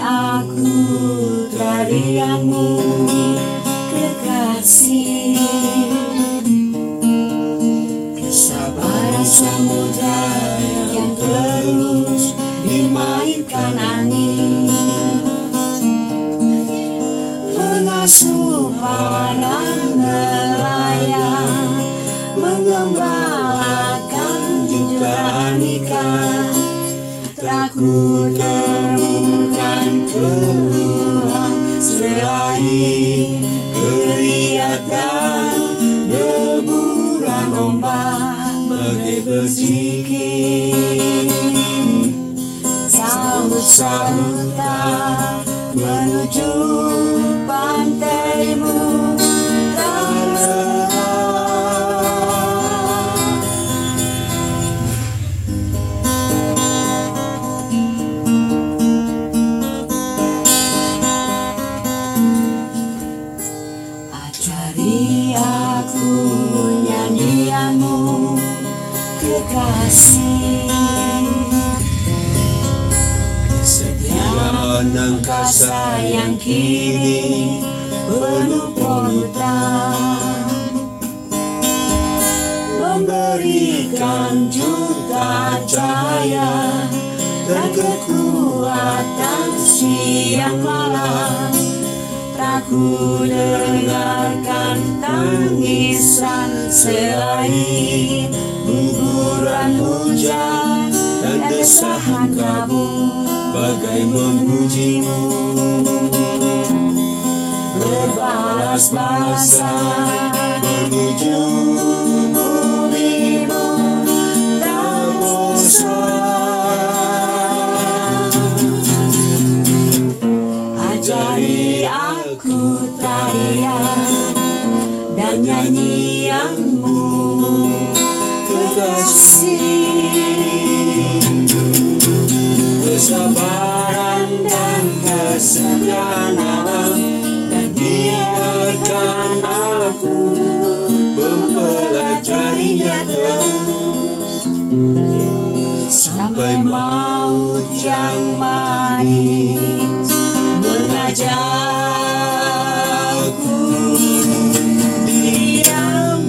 aku tarianmu kekasih. Kesabaran samudra yang terus dimainkan angin. Pengasuh para nelayan Mengembalakan jutaan ikan. Tak ku temukan keluhan Selain keriak dan deburan ombak Bagai berzikir. Sahut-sahutan menuju pantaimu kekasih Kesetiaan angkasa yang kini penuh polutan Memberikan juta cahaya dan kekuatan siang malam. Tak ku dengarkan tangisan selain dan desahan kabut bagai memujimu. Berbalas-balasan menuju tarian dan nyanyianmu kekasih terus sampai maut yang manis mengajakku diam